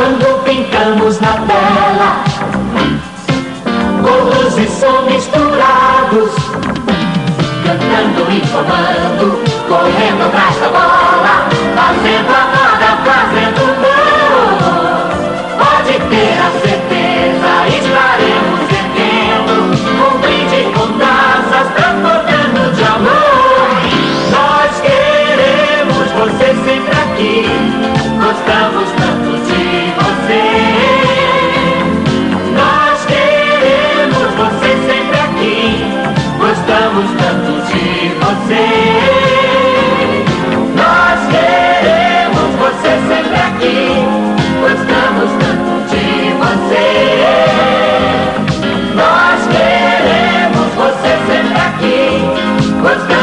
Quando pintamos na tela, cores e som misturados, cantando e formando, correndo atrás da bola, fazendo a moda, fazendo humor. Pode ter a certeza, estaremos erguendo um brinde com taças, transbordando de amor. Nós queremos você sempre aqui, gostamos What's that?